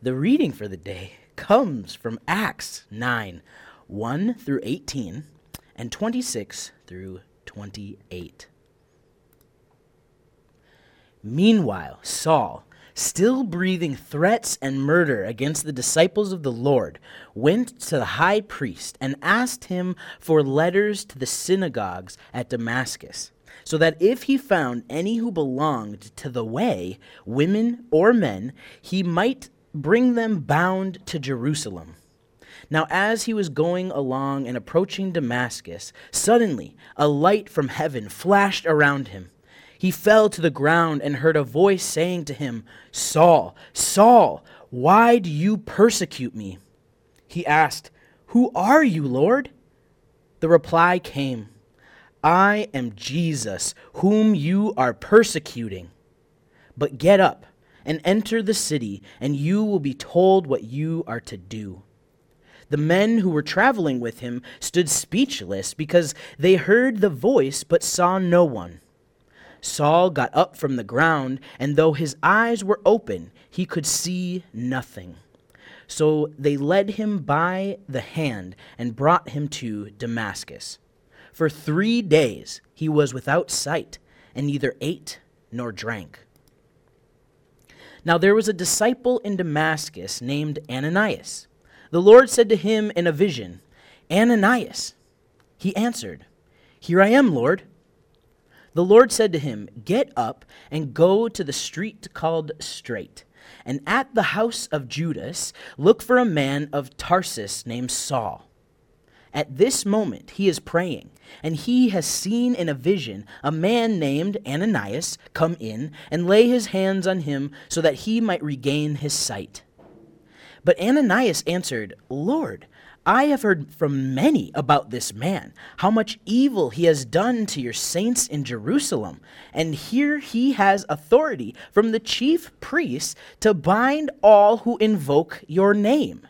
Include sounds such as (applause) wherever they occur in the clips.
The reading for the day comes from Acts 9 1 through 18 and 26 through 28. Meanwhile, Saul, still breathing threats and murder against the disciples of the Lord, went to the high priest and asked him for letters to the synagogues at Damascus, so that if he found any who belonged to the way, women or men, he might bring them bound to Jerusalem. Now, as he was going along and approaching Damascus, suddenly a light from heaven flashed around him. He fell to the ground and heard a voice saying to him, Saul, Saul, why do you persecute me? He asked, Who are you, Lord? The reply came, I am Jesus, whom you are persecuting. But get up and enter the city, and you will be told what you are to do. The men who were traveling with him stood speechless because they heard the voice but saw no one. Saul got up from the ground, and though his eyes were open, he could see nothing. So they led him by the hand and brought him to Damascus. For three days he was without sight, and neither ate nor drank. Now there was a disciple in Damascus named Ananias. The Lord said to him in a vision, Ananias. He answered, Here I am, Lord. The Lord said to him, Get up and go to the street called Straight, and at the house of Judas look for a man of Tarsus named Saul. At this moment he is praying, and he has seen in a vision a man named Ananias come in and lay his hands on him so that he might regain his sight. But Ananias answered, Lord, I have heard from many about this man, how much evil he has done to your saints in Jerusalem. And here he has authority from the chief priests to bind all who invoke your name.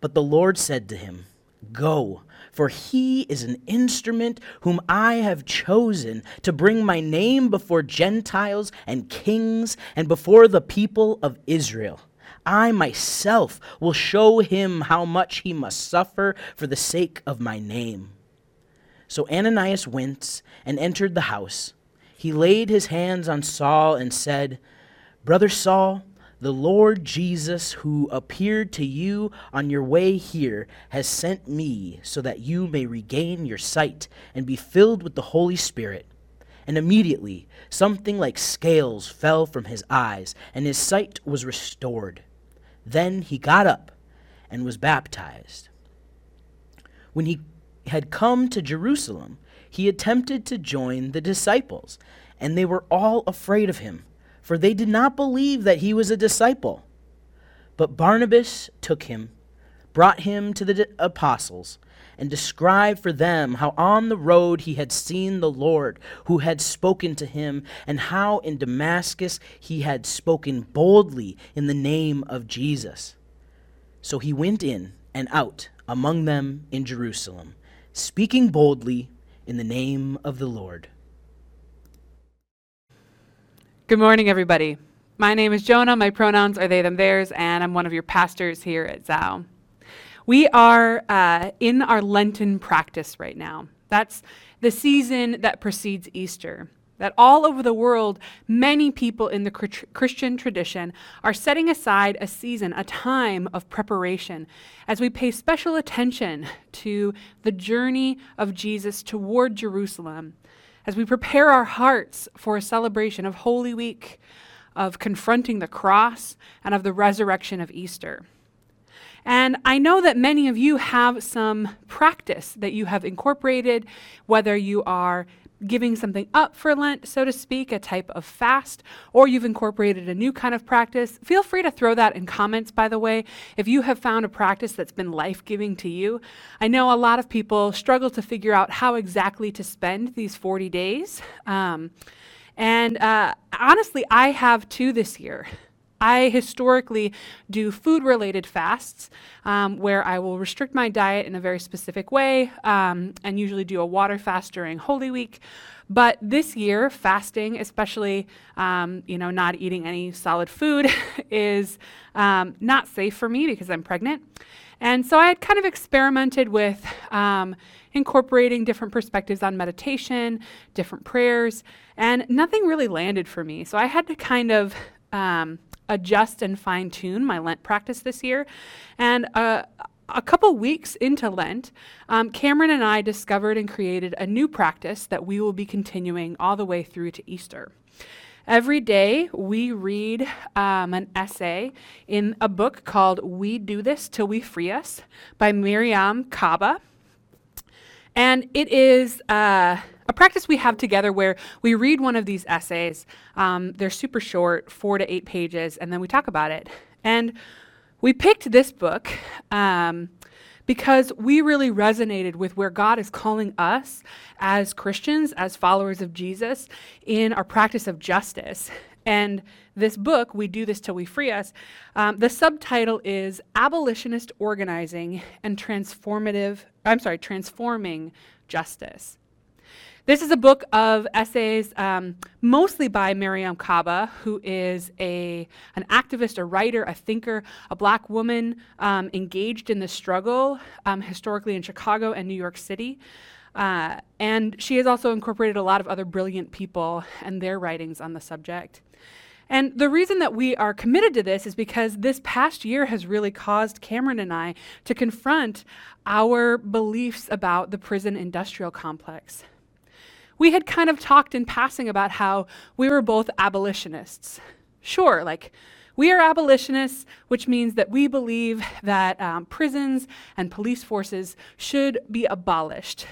But the Lord said to him, Go, for he is an instrument whom I have chosen to bring my name before Gentiles and kings and before the people of Israel. I myself will show him how much he must suffer for the sake of my name. So Ananias went and entered the house. He laid his hands on Saul and said, Brother Saul, the Lord Jesus, who appeared to you on your way here, has sent me so that you may regain your sight and be filled with the Holy Spirit. And immediately something like scales fell from his eyes, and his sight was restored. Then he got up and was baptized. When he had come to Jerusalem, he attempted to join the disciples, and they were all afraid of him, for they did not believe that he was a disciple. But Barnabas took him, brought him to the apostles, and described for them how on the road he had seen the Lord, who had spoken to him, and how in Damascus he had spoken boldly in the name of Jesus. So he went in and out among them in Jerusalem, speaking boldly in the name of the Lord. Good morning, everybody. My name is Jonah. My pronouns are they, them, theirs, and I'm one of your pastors here at Zao. We are uh, in our Lenten practice right now. That's the season that precedes Easter. That all over the world, many people in the Christian tradition are setting aside a season, a time of preparation, as we pay special attention to the journey of Jesus toward Jerusalem, as we prepare our hearts for a celebration of Holy Week, of confronting the cross, and of the resurrection of Easter. And I know that many of you have some practice that you have incorporated, whether you are giving something up for Lent, so to speak, a type of fast, or you've incorporated a new kind of practice, feel free to throw that in comments, by the way, if you have found a practice that's been life giving to you. I know a lot of people struggle to figure out how exactly to spend these 40 days. Um, and uh, honestly, I have too this year. I historically do food related fasts um, where I will restrict my diet in a very specific way um, and usually do a water fast during Holy Week. But this year, fasting, especially um, you know not eating any solid food, (laughs) is um, not safe for me because I'm pregnant. And so I had kind of experimented with um, incorporating different perspectives on meditation, different prayers, and nothing really landed for me. So I had to kind of um, adjust and fine tune my Lent practice this year. And uh, a couple weeks into Lent, um, Cameron and I discovered and created a new practice that we will be continuing all the way through to Easter. Every day, we read um, an essay in a book called We Do This Till We Free Us by Mariame Kaba. And it is uh, a practice we have together where we read one of these essays. Um, they're super short, four to eight pages, and then we talk about it. And we picked this book um, because we really resonated with where God is calling us as Christians, as followers of Jesus, in our practice of justice. And this book, We Do This Till We Free Us, um, the subtitle is Abolitionist Organizing and Transformative, I'm sorry, Transforming Justice. This is a book of essays, um, mostly by Mariame Kaba, who is a, an activist, a writer, a thinker, a black woman um, engaged in the struggle um, historically in Chicago and New York City. Uh, and she has also incorporated a lot of other brilliant people and their writings on the subject. And the reason that we are committed to this is because this past year has really caused Cameron and I to confront our beliefs about the prison industrial complex we had kind of talked in passing about how we were both abolitionists. Sure, like, we are abolitionists, which means that we believe that um, prisons and police forces should be abolished.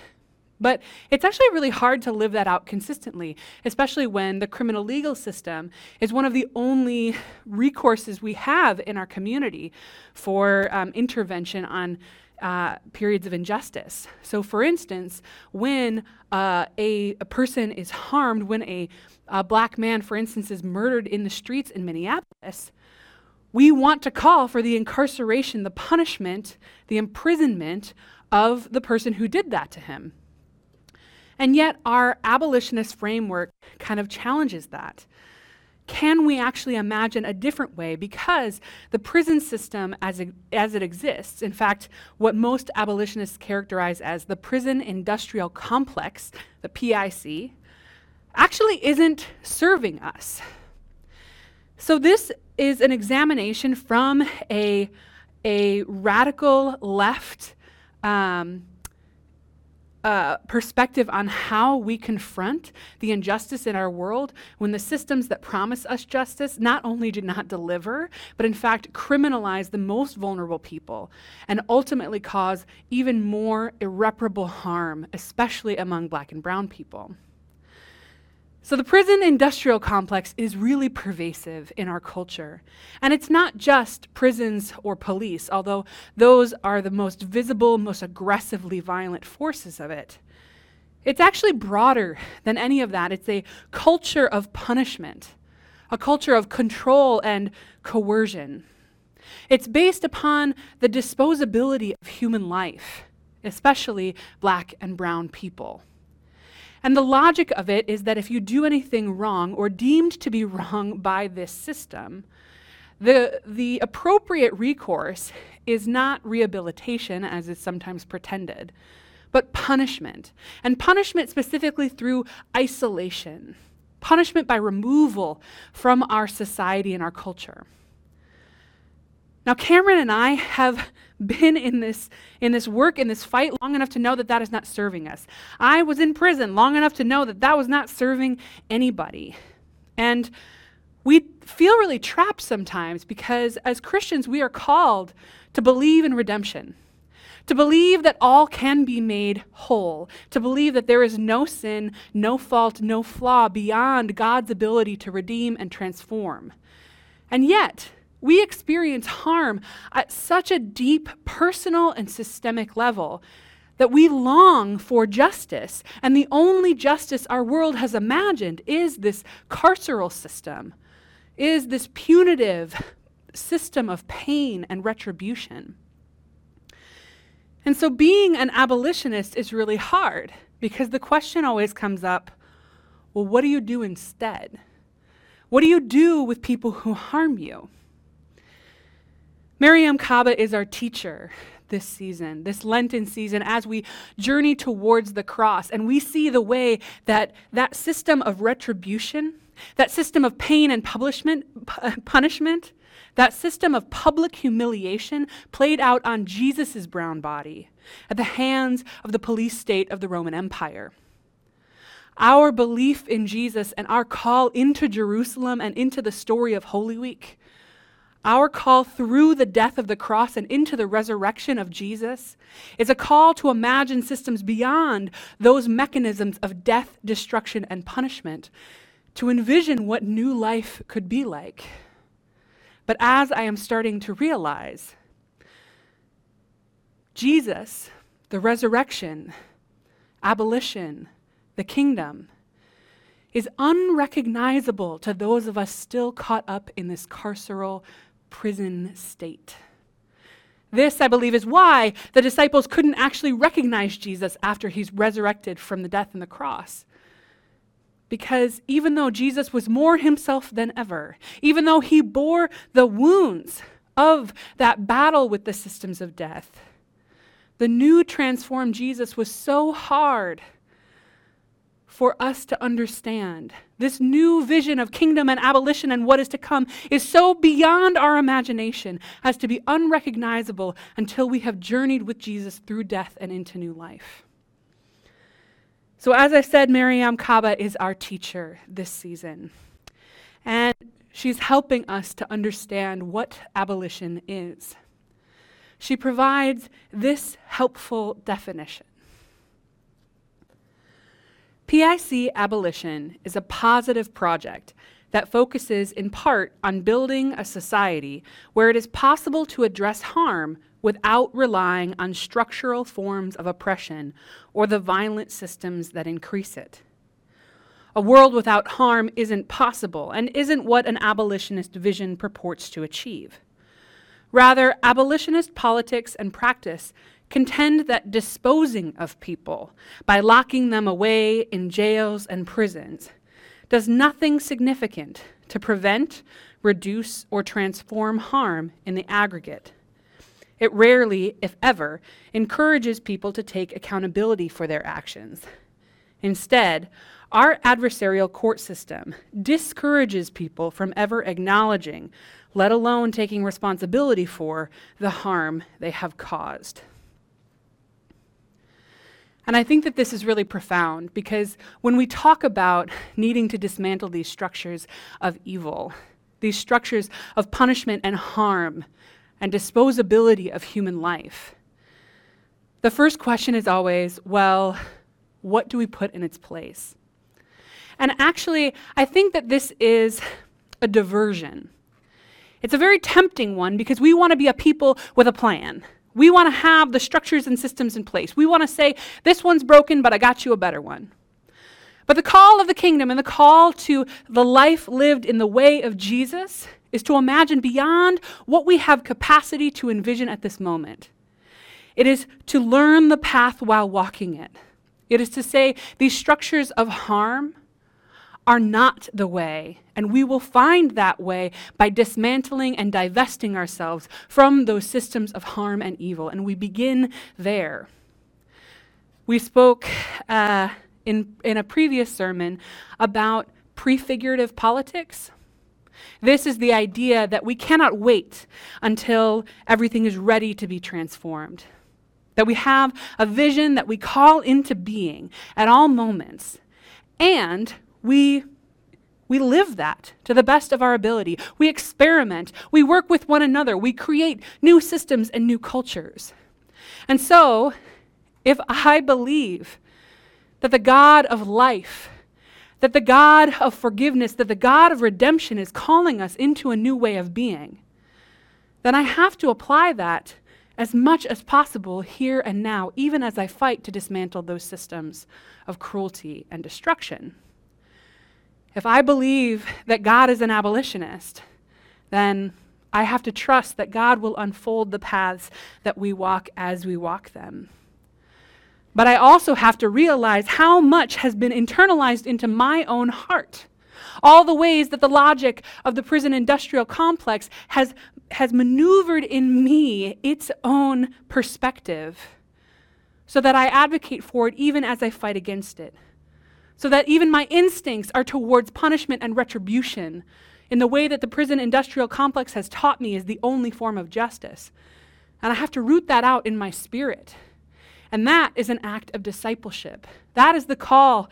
But it's actually really hard to live that out consistently, especially when the criminal legal system is one of the only recourses we have in our community for um, intervention on uh, periods of injustice. So, for instance, when uh, a, a, person is harmed, when a, a black man, for instance, is murdered in the streets in Minneapolis, we want to call for the incarceration, the punishment, the imprisonment of the person who did that to him. And yet, our abolitionist framework kind of challenges that can we actually imagine a different way? Because the prison system as it, as it exists, in fact, what most abolitionists characterize as the prison industrial complex, the PIC, actually isn't serving us. So, this is an examination from a, a radical left um, uh, perspective on how we confront the injustice in our world when the systems that promise us justice not only do not deliver, but in fact criminalize the most vulnerable people and ultimately cause even more irreparable harm, especially among black and brown people. So, the prison industrial complex is really pervasive in our culture. And it's not just prisons or police, although those are the most visible, most aggressively violent forces of it. It's actually broader than any of that. It's a culture of punishment, a culture of control and coercion. It's based upon the disposability of human life, especially black and brown people. And the logic of it is that if you do anything wrong or deemed to be (laughs) wrong by this system, the, the appropriate recourse is not rehabilitation, as is sometimes pretended, but punishment. And punishment specifically through isolation, punishment by removal from our society and our culture. Now, Cameron and I have been in this, in this work, in this fight long enough to know that that is not serving us. I was in prison long enough to know that that was not serving anybody. And we feel really trapped sometimes because as Christians, we are called to believe in redemption, to believe that all can be made whole, to believe that there is no sin, no fault, no flaw beyond God's ability to redeem and transform. And yet, we experience harm at such a deep personal and systemic level that we long for justice. And the only justice our world has imagined is this carceral system. is this punitive system of pain and retribution. And so being an abolitionist is really hard because the question always comes up well, what do you do instead? What do you do with people who harm you? Mariame Kaba is our teacher this season, this Lenten season, as we journey towards the cross. And we see the way that that system of retribution, that system of pain and punishment, that system of public humiliation played out on Jesus' brown body at the hands of the police state of the Roman Empire. Our belief in Jesus and our call into Jerusalem and into the story of Holy Week our call through the death of the cross and into the resurrection of Jesus is a call to imagine systems beyond those mechanisms of death, destruction, and punishment, to envision what new life could be like. But as I am starting to realize, Jesus, the resurrection, abolition, the kingdom, is unrecognizable to those of us still caught up in this carceral prison state. This, I believe, is why the disciples couldn't actually recognize Jesus after he's resurrected from the death and the cross. Because even though Jesus was more himself than ever, even though he bore the wounds of that battle with the systems of death, the new transformed Jesus was so hard for us to understand. This new vision of kingdom and abolition and what is to come is so beyond our imagination as to be unrecognizable until we have journeyed with Jesus through death and into new life. So, as I said, Mariame Kaba is our teacher this season. And she's helping us to understand what abolition is. She provides this helpful definition PIC Abolition is a positive project that focuses in part on building a society where it is possible to address harm without relying on structural forms of oppression or the violent systems that increase it. A world without harm isn't possible and isn't what an abolitionist vision purports to achieve. Rather, abolitionist politics and practice contend that disposing of people by locking them away in jails and prisons does nothing significant to prevent, reduce, or transform harm in the aggregate. It rarely, if ever, encourages people to take accountability for their actions. Instead, our adversarial court system discourages people from ever acknowledging, let alone taking responsibility for, the harm they have caused. And I think that this is really profound because when we talk about needing to dismantle these structures of evil, these structures of punishment and harm and disposability of human life, the first question is always well, what do we put in its place? And actually, I think that this is a diversion. It's a very tempting one because we want to be a people with a plan. We want to have the structures and systems in place. We want to say, this one's broken, but I got you a better one. But the call of the kingdom and the call to the life lived in the way of Jesus is to imagine beyond what we have capacity to envision at this moment. It is to learn the path while walking it. It is to say these structures of harm are not the way. And we will find that way by dismantling and divesting ourselves from those systems of harm and evil. And we begin there. We spoke uh, in, in a previous sermon about prefigurative politics. This is the idea that we cannot wait until everything is ready to be transformed. That we have a vision that we call into being at all moments. And we we live that to the best of our ability. We experiment. We work with one another. We create new systems and new cultures. And so, if I believe that the God of life, that the God of forgiveness, that the God of redemption is calling us into a new way of being, then I have to apply that as much as possible here and now, even as I fight to dismantle those systems of cruelty and destruction. If I believe that God is an abolitionist, then I have to trust that God will unfold the paths that we walk as we walk them. But I also have to realize how much has been internalized into my own heart. All the ways that the logic of the prison industrial complex has, has maneuvered in me its own perspective so that I advocate for it even as I fight against it so that even my instincts are towards punishment and retribution in the way that the prison industrial complex has taught me is the only form of justice. And I have to root that out in my spirit. And that is an act of discipleship. That is the call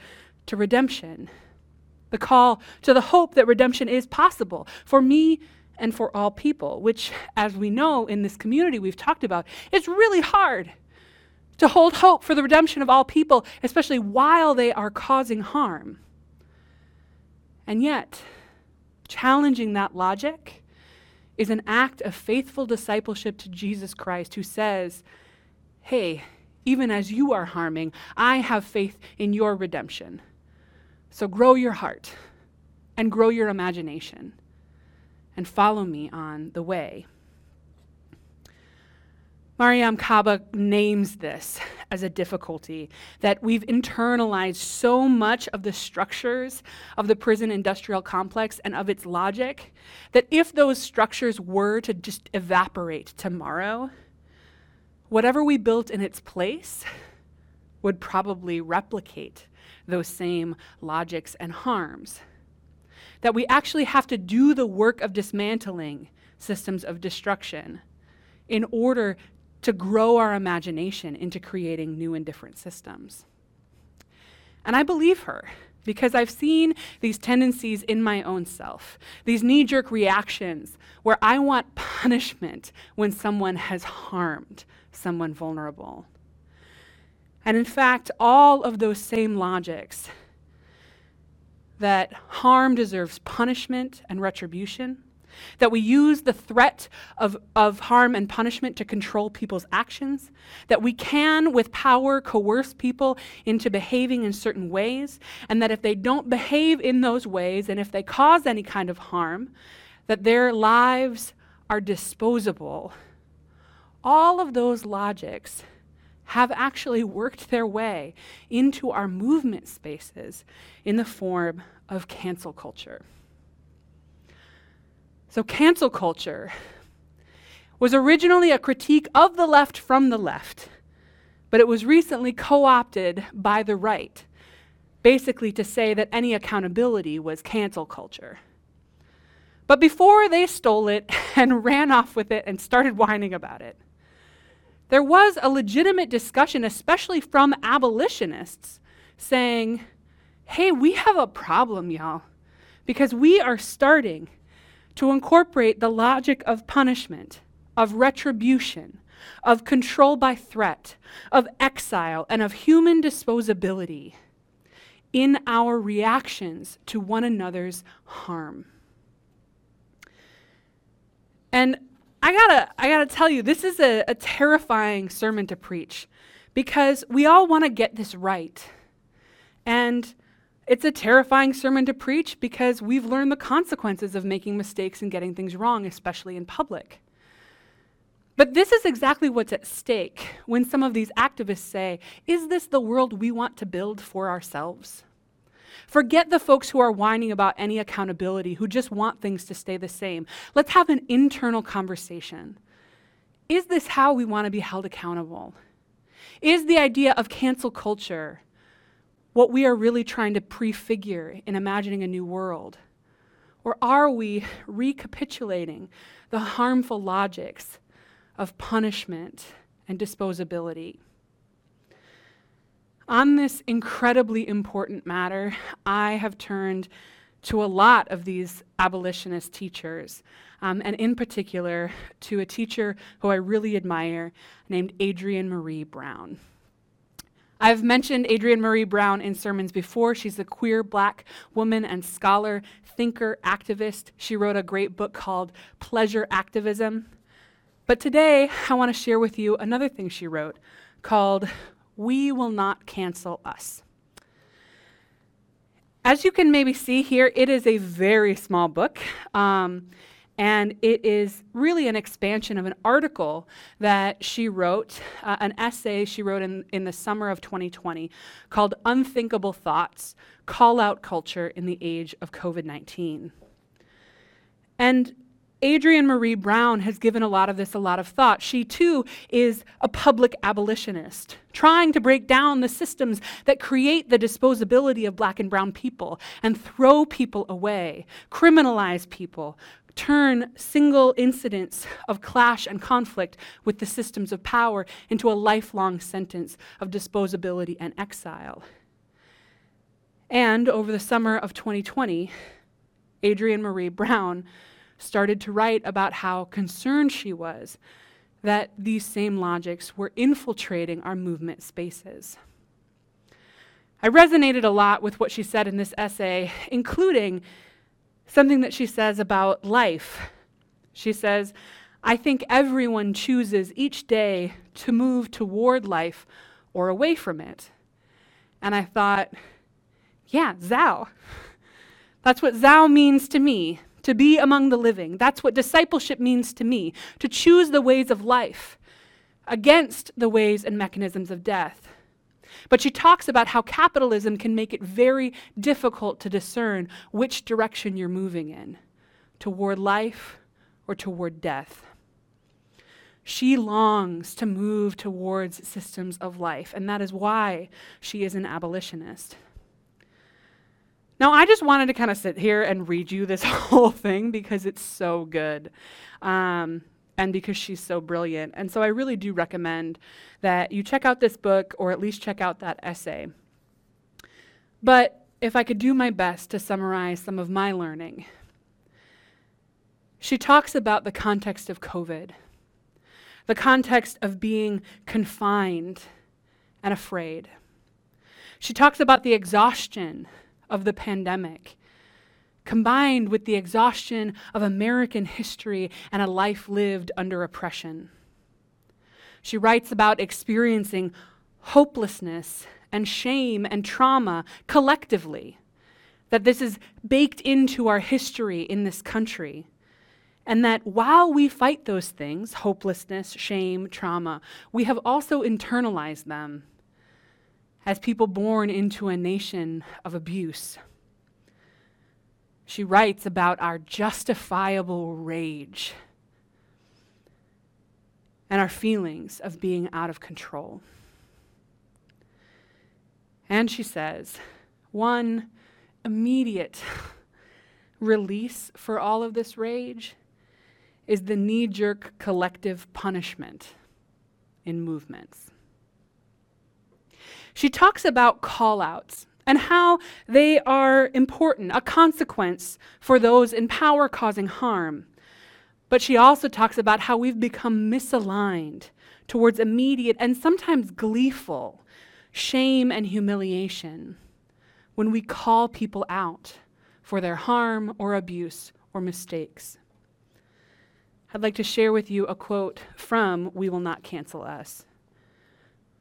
to redemption, the call to the hope that redemption is possible for me and for all people, which, as we know in this community we've talked about, is really hard to hold hope for the redemption of all people, especially while they are causing harm. And yet, challenging that logic is an act of faithful discipleship to Jesus Christ, who says, Hey, even as you are harming, I have faith in your redemption. So grow your heart and grow your imagination and follow me on the way. Mariame Kaba names this as a difficulty that we've internalized so much of the structures of the prison industrial complex and of its logic that if those structures were to just evaporate tomorrow, whatever we built in its place would probably replicate those same logics and harms. That we actually have to do the work of dismantling systems of destruction in order to grow our imagination into creating new and different systems. And I believe her because I've seen these tendencies in my own self, these knee jerk reactions where I want punishment when someone has harmed someone vulnerable. And in fact, all of those same logics that harm deserves punishment and retribution that we use the threat of, of harm and punishment to control people's actions, that we can, with power, coerce people into behaving in certain ways, and that if they don't behave in those ways and if they cause any kind of harm, that their lives are disposable. All of those logics have actually worked their way into our movement spaces in the form of cancel culture. So, cancel culture was originally a critique of the left from the left, but it was recently co opted by the right, basically to say that any accountability was cancel culture. But before they stole it (laughs) and ran off with it and started whining about it, there was a legitimate discussion, especially from abolitionists, saying, hey, we have a problem, y'all, because we are starting to incorporate the logic of punishment, of retribution, of control by threat, of exile, and of human disposability in our reactions to one another's harm. And I gotta, I gotta tell you, this is a, a terrifying sermon to preach because we all wanna get this right. And it's a terrifying sermon to preach because we've learned the consequences of making mistakes and getting things wrong, especially in public. But this is exactly what's at stake when some of these activists say, Is this the world we want to build for ourselves? Forget the folks who are whining about any accountability, who just want things to stay the same. Let's have an internal conversation. Is this how we want to be held accountable? Is the idea of cancel culture what we are really trying to prefigure in imagining a new world? Or are we recapitulating the harmful logics of punishment and disposability? On this incredibly important matter, I have turned to a lot of these abolitionist teachers, um, and in particular to a teacher who I really admire named Adrienne Maree Brown. I've mentioned Adrienne Maree Brown in sermons before. She's a queer black woman and scholar, thinker, activist. She wrote a great book called Pleasure Activism. But today, I want to share with you another thing she wrote called We Will Not Cancel Us. As you can maybe see here, it is a very small book. Um, and it is really an expansion of an article that she wrote, uh, an essay she wrote in, in the summer of 2020 called Unthinkable Thoughts Call Out Culture in the Age of COVID 19. And Adrienne Maree Brown has given a lot of this a lot of thought. She too is a public abolitionist, trying to break down the systems that create the disposability of black and brown people and throw people away, criminalize people, turn single incidents of clash and conflict with the systems of power into a lifelong sentence of disposability and exile. And over the summer of 2020, Adrienne Maree Brown started to write about how concerned she was that these same logics were infiltrating our movement spaces. I resonated a lot with what she said in this essay, including something that she says about life. She says, I think everyone chooses each day to move toward life or away from it. And I thought, yeah, Zao. That's what Zao means to me to be among the living. That's what discipleship means to me to choose the ways of life against the ways and mechanisms of death. But she talks about how capitalism can make it very difficult to discern which direction you're moving in toward life or toward death. She longs to move towards systems of life, and that is why she is an abolitionist. Now, I just wanted to kind of sit here and read you this (laughs) whole thing because it's so good. Um, and because she's so brilliant. And so I really do recommend that you check out this book or at least check out that essay. But if I could do my best to summarize some of my learning, she talks about the context of COVID, the context of being confined and afraid. She talks about the exhaustion of the pandemic combined with the exhaustion of American history and a life lived under oppression. She writes about experiencing hopelessness and shame and trauma collectively, that this is baked into our history in this country. And that while we fight those things, hopelessness, shame, trauma, we have also internalized them as people born into a nation of abuse. She writes about our justifiable rage and our feelings of being out of control. And she says, one immediate release for all of this rage is the knee jerk collective punishment in movements. She talks about call outs and how they are important, a consequence for those in power causing harm. But she also talks about how we've become misaligned towards immediate and sometimes gleeful shame and humiliation when we call people out for their harm or abuse or mistakes. I'd like to share with you a quote from We Will Not Cancel Us.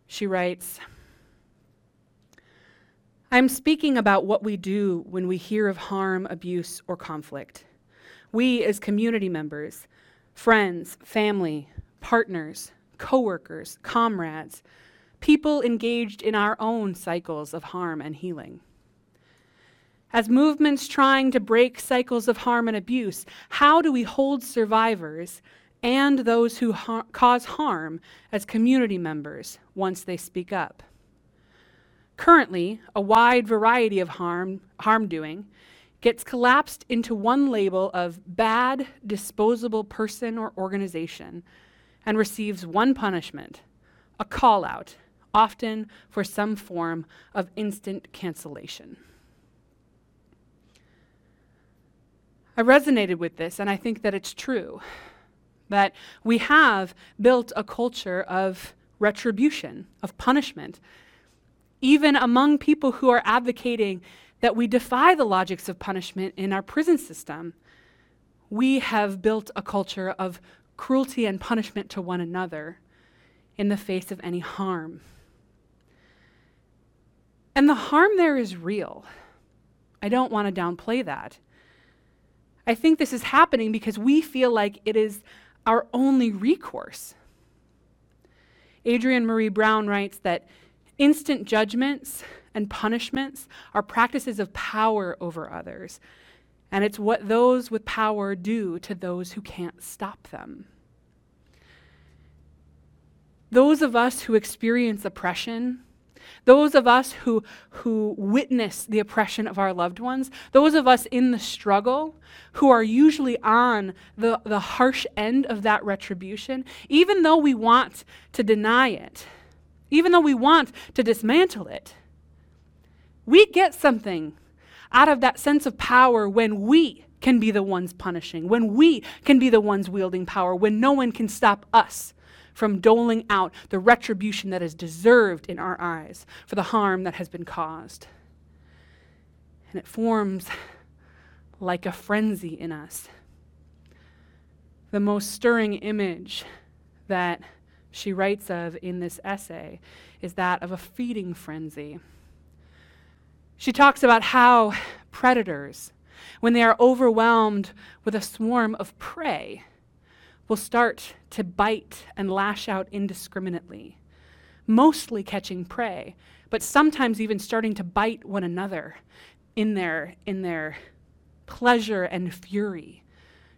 She writes, I'm speaking about what we do when we hear of harm, abuse, or conflict. We, as community members, friends, family, partners, coworkers, comrades, people engaged in our own cycles of harm and healing. As movements trying to break cycles of harm and abuse, how do we hold survivors and those who ha- cause harm as community members once they speak up? Currently, a wide variety of harm, harm doing gets collapsed into one label of bad, disposable person or organization and receives one punishment a call out, often for some form of instant cancellation. I resonated with this, and I think that it's true that we have built a culture of retribution, of punishment, even among people who are advocating that we defy the logics of punishment in our prison system. We have built a culture of cruelty and punishment to one another in the face of any harm. And the harm there is real. I don't want to downplay that. I think this is happening because we feel like it is our only recourse. Adrienne Maree Brown writes that instant judgments and punishments are practices of power over others, and it's what those with power do to those who can't stop them. Those of us who experience oppression those of us who, who witness the oppression of our loved ones, those of us in the struggle who are usually on the, the harsh end of that retribution, even though we want to deny it, even though we want to dismantle it, we get something out of that sense of power when we can be the ones punishing, when we can be the ones wielding power, when no one can stop us from doling out the retribution that is deserved in our eyes for the harm that has been caused. And it forms like a frenzy in us. The most stirring image that she writes of in this essay is that of a feeding frenzy. She talks about how predators, when they are overwhelmed with a swarm of prey, will start to bite and lash out indiscriminately, mostly catching prey, but sometimes even starting to bite one another in their, in their pleasure and fury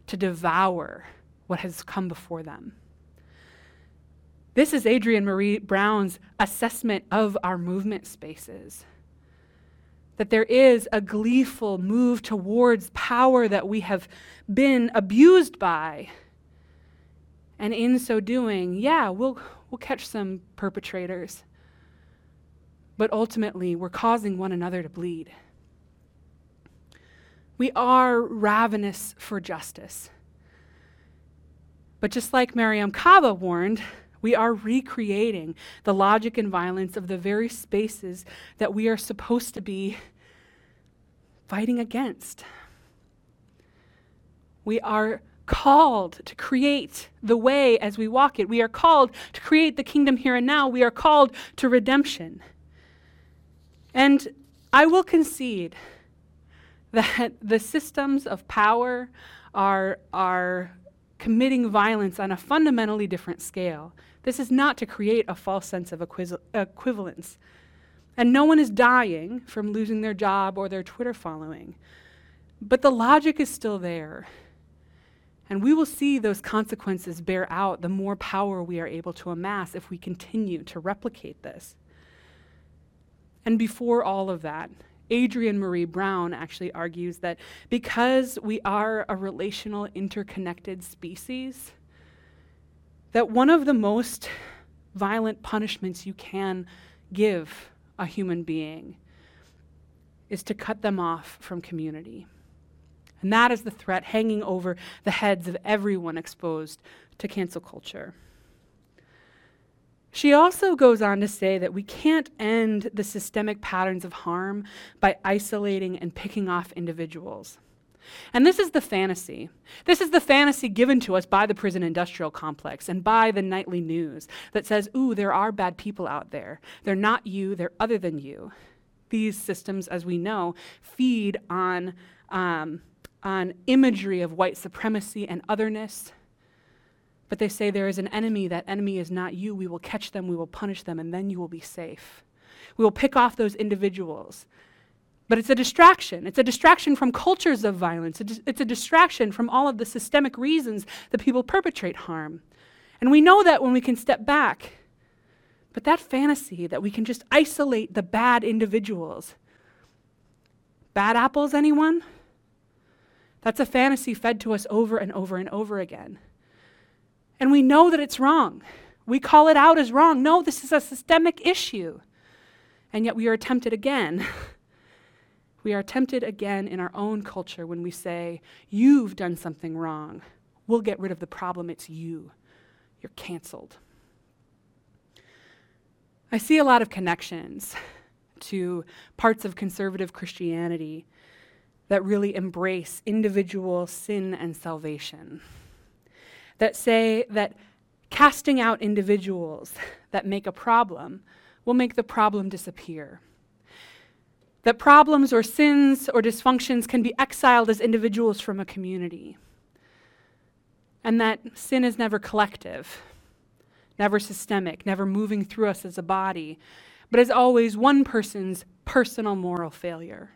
to devour what has come before them. This is Adrienne Maree Brown's assessment of our movement spaces. That there is a gleeful move towards power that we have been abused by and in so doing, yeah, we'll, we'll catch some perpetrators. But ultimately, we're causing one another to bleed. We are ravenous for justice. But just like Mariame Kaba warned, we are recreating the logic and violence of the very spaces that we are supposed to be fighting against. We are called to create the way as we walk it. We are called to create the kingdom here and now. We are called to redemption. And I will concede that the systems of power are, are committing violence on a fundamentally different scale. This is not to create a false sense of equivalence. And no one is dying from losing their job or their Twitter following. But the logic is still there. And we will see those consequences bear out the more power we are able to amass if we continue to replicate this. And before all of that, Adrienne Maree Brown actually argues that because we are a relational, interconnected species, that one of the most violent punishments you can give a human being is to cut them off from community. And that is the threat hanging over the heads of everyone exposed to cancel culture. She also goes on to say that we can't end the systemic patterns of harm by isolating and picking off individuals. And this is the fantasy. This is the fantasy given to us by the prison industrial complex and by the nightly news that says, ooh, there are bad people out there. They're not you, they're other than you. These systems, as we know, feed on um, on imagery of white supremacy and otherness. But they say there is an enemy. That enemy is not you. We will catch them, we will punish them, and then you will be safe. We will pick off those individuals. But it's a distraction. It's a distraction from cultures of violence. It's a distraction from all of the systemic reasons that people perpetrate harm. And we know that when we can step back. But that fantasy that we can just isolate the bad individuals. Bad apples, anyone? That's a fantasy fed to us over and over and over again. And we know that it's wrong. We call it out as wrong. No, this is a systemic issue. And yet we are tempted again. (laughs) we are tempted again in our own culture when we say, You've done something wrong. We'll get rid of the problem. It's you. You're canceled. I see a lot of connections to parts of conservative Christianity that really embrace individual sin and salvation, that say that casting out individuals that make a problem will make the problem disappear. That problems or sins or dysfunctions can be exiled as individuals from a community, and that sin is never collective, never systemic, never moving through us as a body, but is always one person's personal moral failure.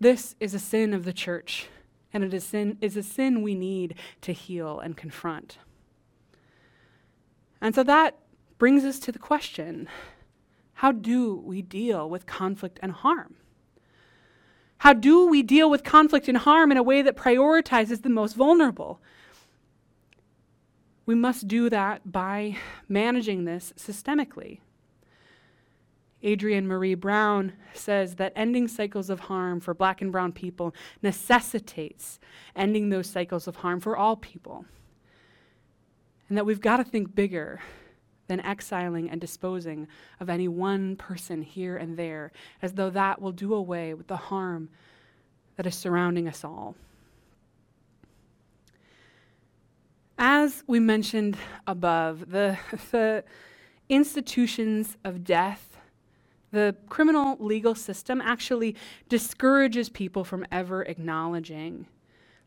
This is a sin of the church, and it is, sin, is a sin we need to heal and confront. And so that brings us to the question how do we deal with conflict and harm? How do we deal with conflict and harm in a way that prioritizes the most vulnerable? We must do that by managing this systemically. Adrienne Maree Brown says that ending cycles of harm for black and brown people necessitates ending those cycles of harm for all people. And that we've got to think bigger than exiling and disposing of any one person here and there, as though that will do away with the harm that is surrounding us all. As we mentioned above, the, (laughs) the institutions of death the criminal legal system actually discourages people from ever acknowledging,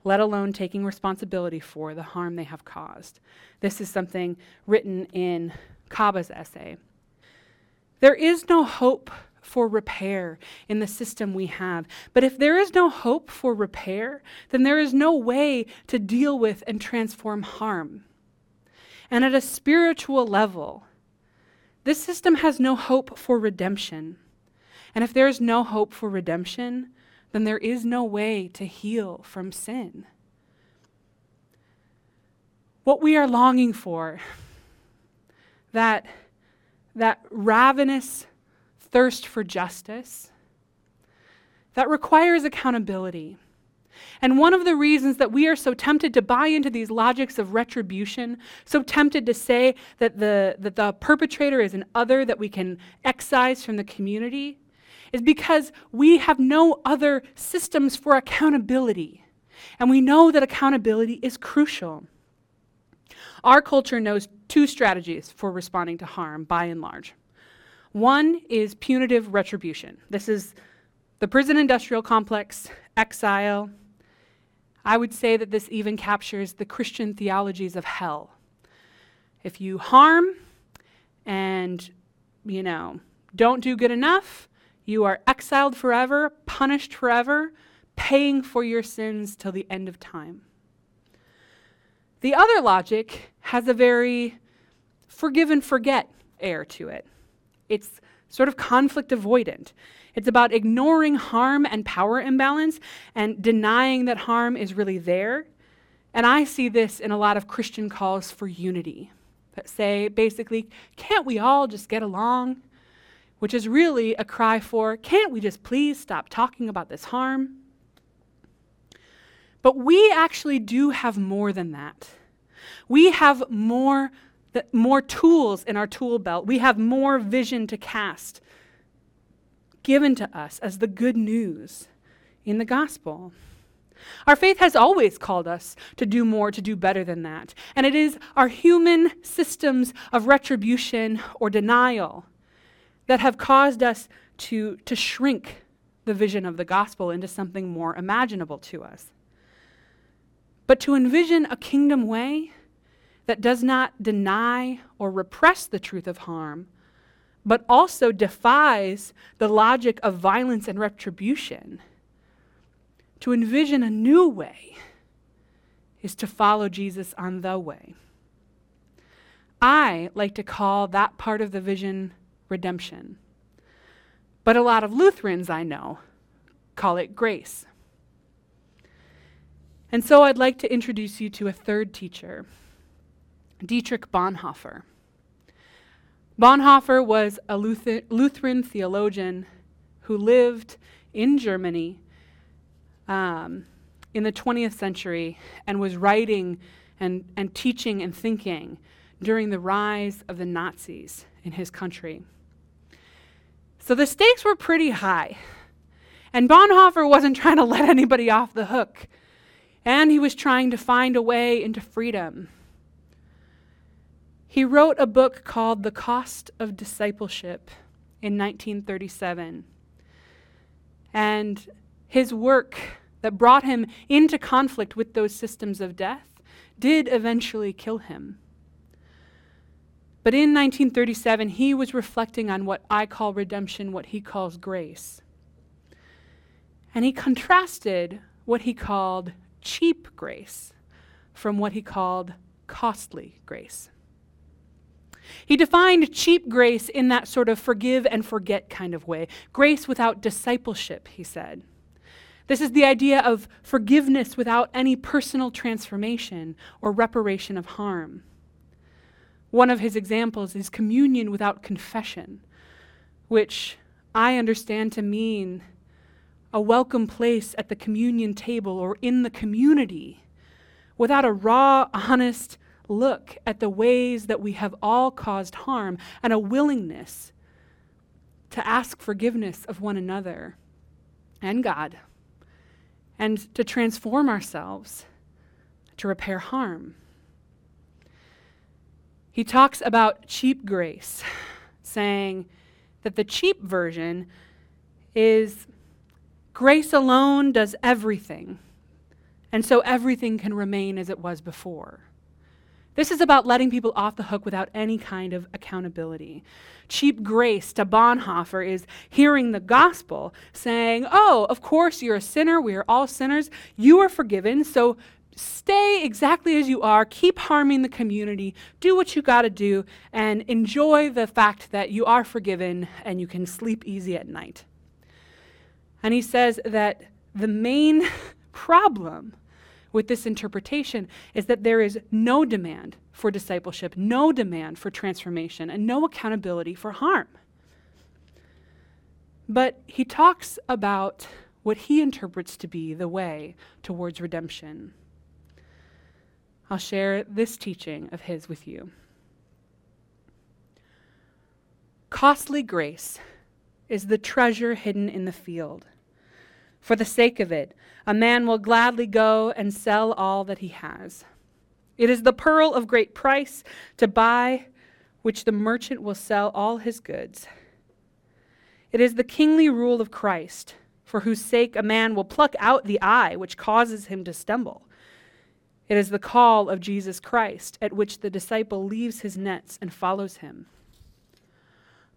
let alone taking responsibility for the harm they have caused. This is something written in Kaba's essay. There is no hope for repair in the system we have. But if there is no hope for repair, then there is no way to deal with and transform harm. And at a spiritual level, this system has no hope for redemption. And if there is no hope for redemption, then there is no way to heal from sin. What we are longing for, that, that ravenous thirst for justice, that requires accountability. And one of the reasons that we are so tempted to buy into these logics of retribution, so tempted to say that the, that the perpetrator is an other that we can excise from the community, is because we have no other systems for accountability. And we know that accountability is crucial. Our culture knows two strategies for responding to harm, by and large. One is punitive retribution. This is the prison industrial complex, exile, I would say that this even captures the Christian theologies of hell. If you harm and, you know, don't do good enough, you are exiled forever, punished forever, paying for your sins till the end of time. The other logic has a very forgive and forget air to it. It's sort of conflict avoidant. It's about ignoring harm and power imbalance and denying that harm is really there. And I see this in a lot of Christian calls for unity that say basically, can't we all just get along? Which is really a cry for, can't we just please stop talking about this harm? But we actually do have more than that. We have more, more tools in our tool belt. We have more vision to cast given to us as the good news in the gospel. Our faith has always called us to do more, to do better than that. And it is our human systems of retribution or denial that have caused us to, to shrink the vision of the gospel into something more imaginable to us. But to envision a kingdom way that does not deny or repress the truth of harm, but also defies the logic of violence and retribution. To envision a new way is to follow Jesus on the way. I like to call that part of the vision redemption. But a lot of Lutherans I know call it grace. And so I'd like to introduce you to a third teacher, Dietrich Bonhoeffer. Bonhoeffer was a Luther- Lutheran theologian who lived in Germany um, in the 20th century and was writing and, and teaching and thinking during the rise of the Nazis in his country. So the stakes were pretty high. And Bonhoeffer wasn't trying to let (laughs) anybody off the hook. And he was trying to find a way into freedom. He wrote a book called The Cost of Discipleship in 1937. And his work that brought him into conflict with those systems of death did eventually kill him. But in 1937, he was reflecting on what I call redemption, what he calls grace. And he contrasted what he called cheap grace from what he called costly grace. He defined cheap grace in that sort of forgive and forget kind of way grace without discipleship, he said. This is the idea of forgiveness without any personal transformation or reparation of harm. One of his examples is communion without confession, which I understand to mean a welcome place at the communion table or in the community without a raw, honest look at the ways that we have all caused harm and a willingness to ask forgiveness of one another and God and to transform ourselves to repair harm. He talks about cheap grace, saying that the cheap version is grace alone does everything, and so everything can remain as it was before. This is about letting people off the hook without any kind of accountability. Cheap grace to Bonhoeffer is hearing the gospel saying, Oh, of course, you're a sinner. We are all sinners. You are forgiven. So stay exactly as you are. Keep harming the community. Do what you got to do and enjoy the fact that you are forgiven and you can sleep easy at night. And he says that the main (laughs) problem with this interpretation is that there is no demand for discipleship, no demand for transformation, and no accountability for harm. But he talks about what he interprets to be the way towards redemption. I'll share this teaching of his with you. Costly grace is the treasure hidden in the field. For the sake of it, a man will gladly go and sell all that he has. It is the pearl of great price to buy, which the merchant will sell all his goods. It is the kingly rule of Christ, for whose sake a man will pluck out the eye which causes him to stumble. It is the call of Jesus Christ, at which the disciple leaves his nets and follows him.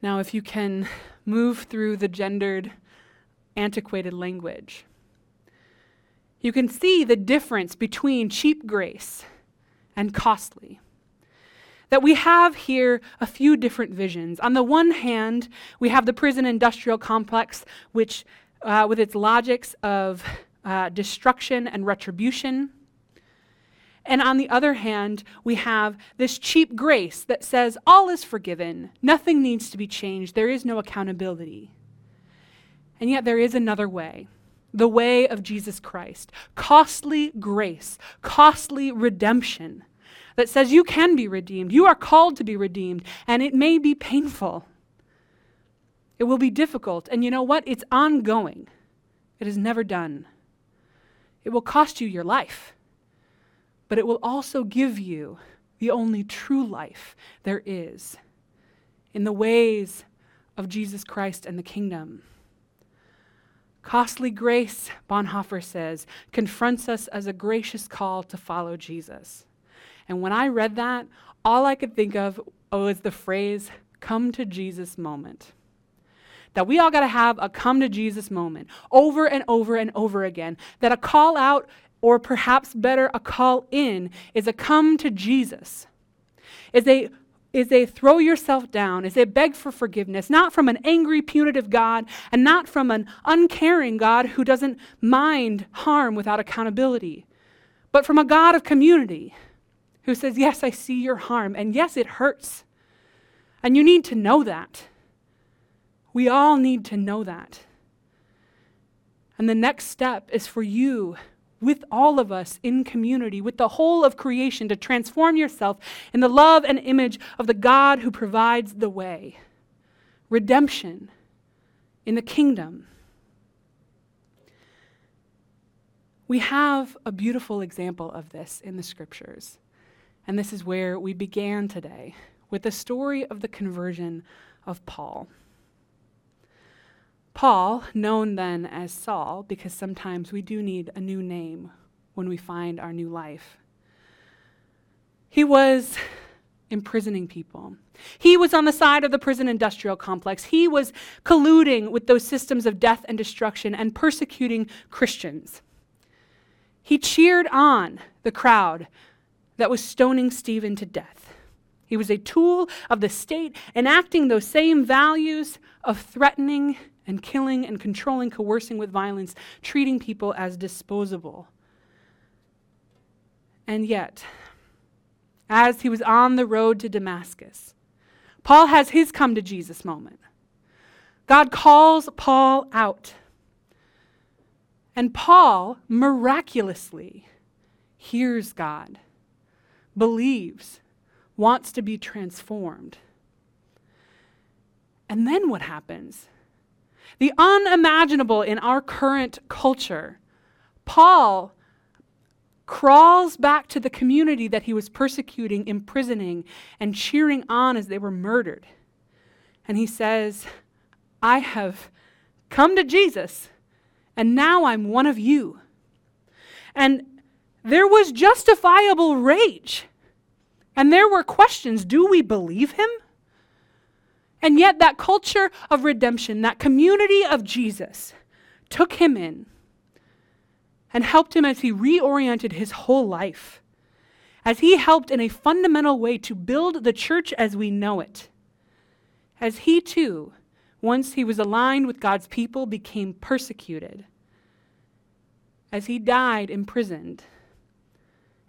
Now, if you can move through the gendered, antiquated language, you can see the difference between cheap grace and costly. That we have here a few different visions. On the one hand, we have the prison industrial complex, which, uh, with its logics of uh, destruction and retribution, and on the other hand, we have this cheap grace that says all is forgiven, nothing needs to be changed, there is no accountability. And yet, there is another way the way of Jesus Christ. Costly grace, costly redemption that says you can be redeemed. You are called to be redeemed, and it may be painful. It will be difficult. And you know what? It's ongoing, it is never done. It will cost you your life but it will also give you the only true life there is in the ways of Jesus Christ and the kingdom. Costly grace, Bonhoeffer says, confronts us as a gracious call to follow Jesus. And when I read that, all I could think of oh, was the phrase, come to Jesus moment. That we all got to have a come to Jesus moment over and over and over again. That a call out or perhaps better, a call in, is a come to Jesus. Is a is a throw yourself down, is a beg for forgiveness, not from an angry, punitive God, and not from an uncaring God who doesn't mind harm without accountability, but from a God of community who says, Yes, I see your harm, and yes, it hurts. And you need to know that. We all need to know that. And the next step is for you, with all of us in community, with the whole of creation, to transform yourself in the love and image of the God who provides the way. Redemption in the kingdom. We have a beautiful example of this in the scriptures. And this is where we began today with the story of the conversion of Paul. Paul, known then as Saul, because sometimes we do need a new name when we find our new life, he was imprisoning people. He was on the side of the prison industrial complex. He was colluding with those systems of death and destruction and persecuting Christians. He cheered on the crowd that was stoning Stephen to death. He was a tool of the state, enacting those same values of threatening and killing and controlling, coercing with violence, treating people as disposable. And yet, as he was on the road to Damascus, Paul has his come to Jesus moment. God calls Paul out. And Paul miraculously hears God believes, wants to be transformed. And then what happens? The unimaginable in our current culture. Paul crawls back to the community that he was persecuting, imprisoning, and cheering on as they were murdered. And he says, I have come to Jesus, and now I'm one of you. And there was justifiable rage. And there were questions do we believe him? And yet, that culture of redemption, that community of Jesus, took him in and helped him as he reoriented his whole life, as he helped in a fundamental way to build the church as we know it, as he too, once he was aligned with God's people, became persecuted, as he died imprisoned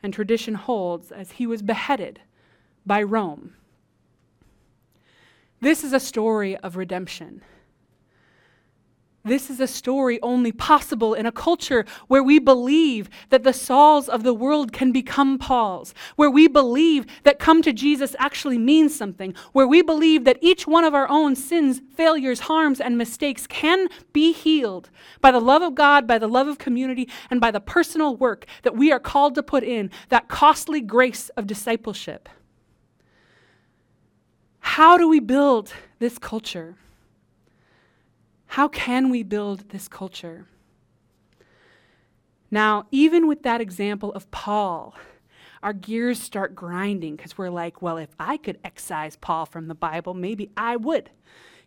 and tradition holds as he was beheaded by Rome. This is a story of redemption. This is a story only possible in a culture where we believe that the Sauls of the world can become Pauls, where we believe that come to Jesus actually means something, where we believe that each one of our own sins, failures, harms, and mistakes can be healed by the love of God, by the love of community, and by the personal work that we are called to put in, that costly grace of discipleship. How do we build this culture? How can we build this culture? Now, even with that example of Paul, our gears start grinding because we're like, well, if I could excise Paul from the Bible, maybe I would.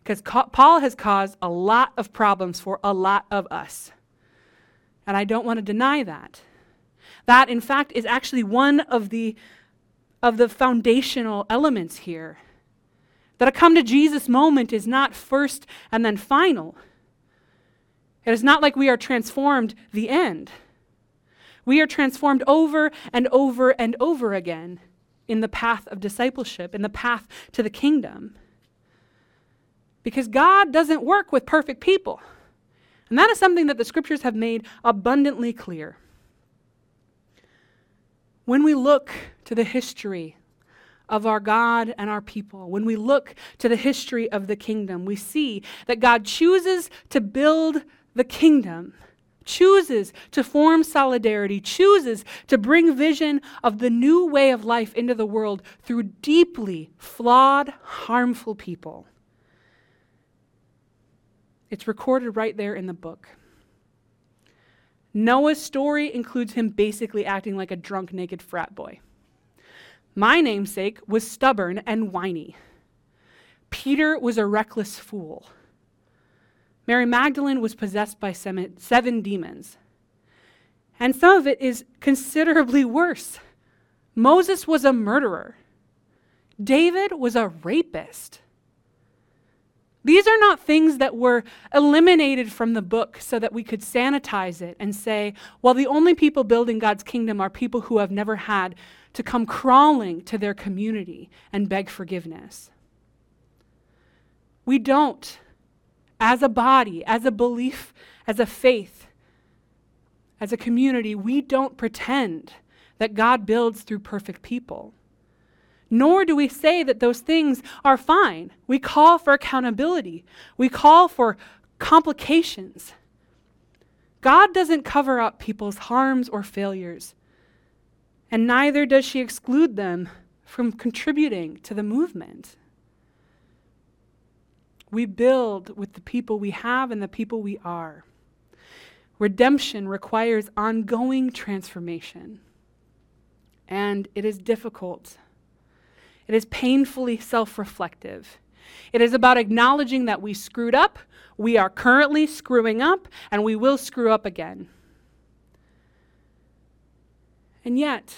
Because Paul has caused a lot of problems for a lot of us. And I don't want to deny that. That, in fact, is actually one of the, of the foundational elements here that a come to Jesus moment is not first and then final. It is not like we are transformed the end. We are transformed over and over and over again in the path of discipleship, in the path to the kingdom. Because God doesn't work with perfect people. And that is something that the scriptures have made abundantly clear. When we look to the history of our God and our people, when we look to the history of the kingdom, we see that God chooses to build the kingdom, chooses to form solidarity, chooses to bring vision of the new way of life into the world through deeply flawed, harmful people. It's recorded right there in the book. Noah's story includes him basically acting like a drunk, naked frat boy. My namesake was stubborn and whiny. Peter was a reckless fool. Mary Magdalene was possessed by seven demons. And some of it is considerably worse. Moses was a murderer. David was a rapist. These are not things that were eliminated from the book so that we could sanitize it and say, well, the only people building God's kingdom are people who have never had to come crawling to their community and beg forgiveness. We don't as a body, as a belief, as a faith, as a community, we don't pretend that God builds through perfect people. Nor do we say that those things are fine. We call for accountability, we call for complications. God doesn't cover up people's harms or failures, and neither does she exclude them from contributing to the movement. We build with the people we have and the people we are. Redemption requires ongoing transformation, and it is difficult. It is painfully self reflective. It is about acknowledging that we screwed up, we are currently screwing up, and we will screw up again. And yet,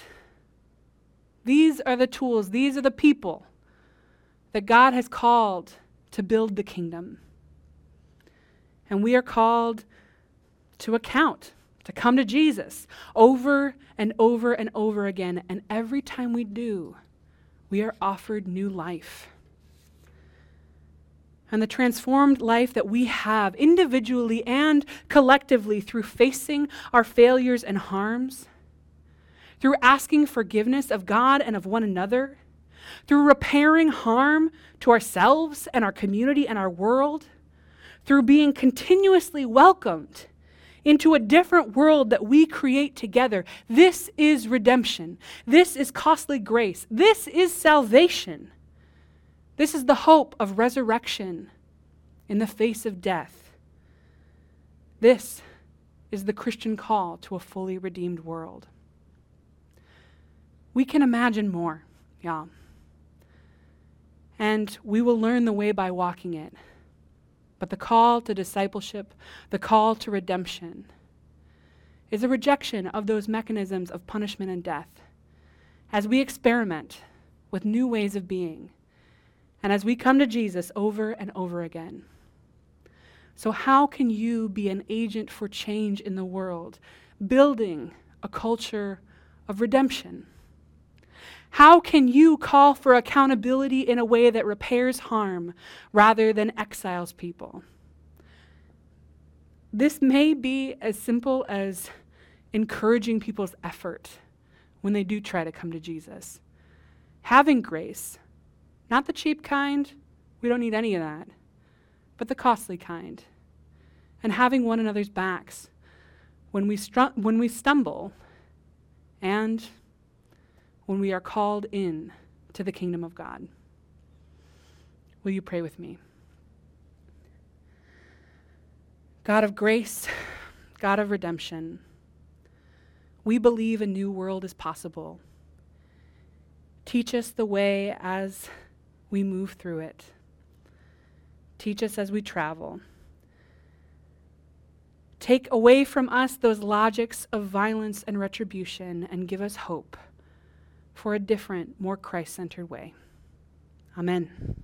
these are the tools, these are the people that God has called to build the kingdom. And we are called to account, to come to Jesus over and over and over again. And every time we do, we are offered new life. And the transformed life that we have individually and collectively through facing our failures and harms, through asking forgiveness of God and of one another, through repairing harm to ourselves and our community and our world, through being continuously welcomed into a different world that we create together. This is redemption. This is costly grace. This is salvation. This is the hope of resurrection in the face of death. This is the Christian call to a fully redeemed world. We can imagine more, yeah. And we will learn the way by walking it. But the call to discipleship, the call to redemption, is a rejection of those mechanisms of punishment and death. As we experiment with new ways of being, and as we come to Jesus over and over again. So, how can you be an agent for change in the world, building a culture of redemption? How can you call for accountability in a way that repairs harm rather than exiles people? This may be as simple as encouraging people's effort when they do try to come to Jesus. Having grace, not the cheap kind, we don't need any of that, but the costly kind. And having one another's backs when we, when we stumble and when we are called in to the kingdom of God. Will you pray with me? God of grace, God of redemption, we believe a new world is possible. Teach us the way as we move through it. Teach us as we travel. Take away from us those logics of violence and retribution and give us hope for a different, more Christ centered way. Amen.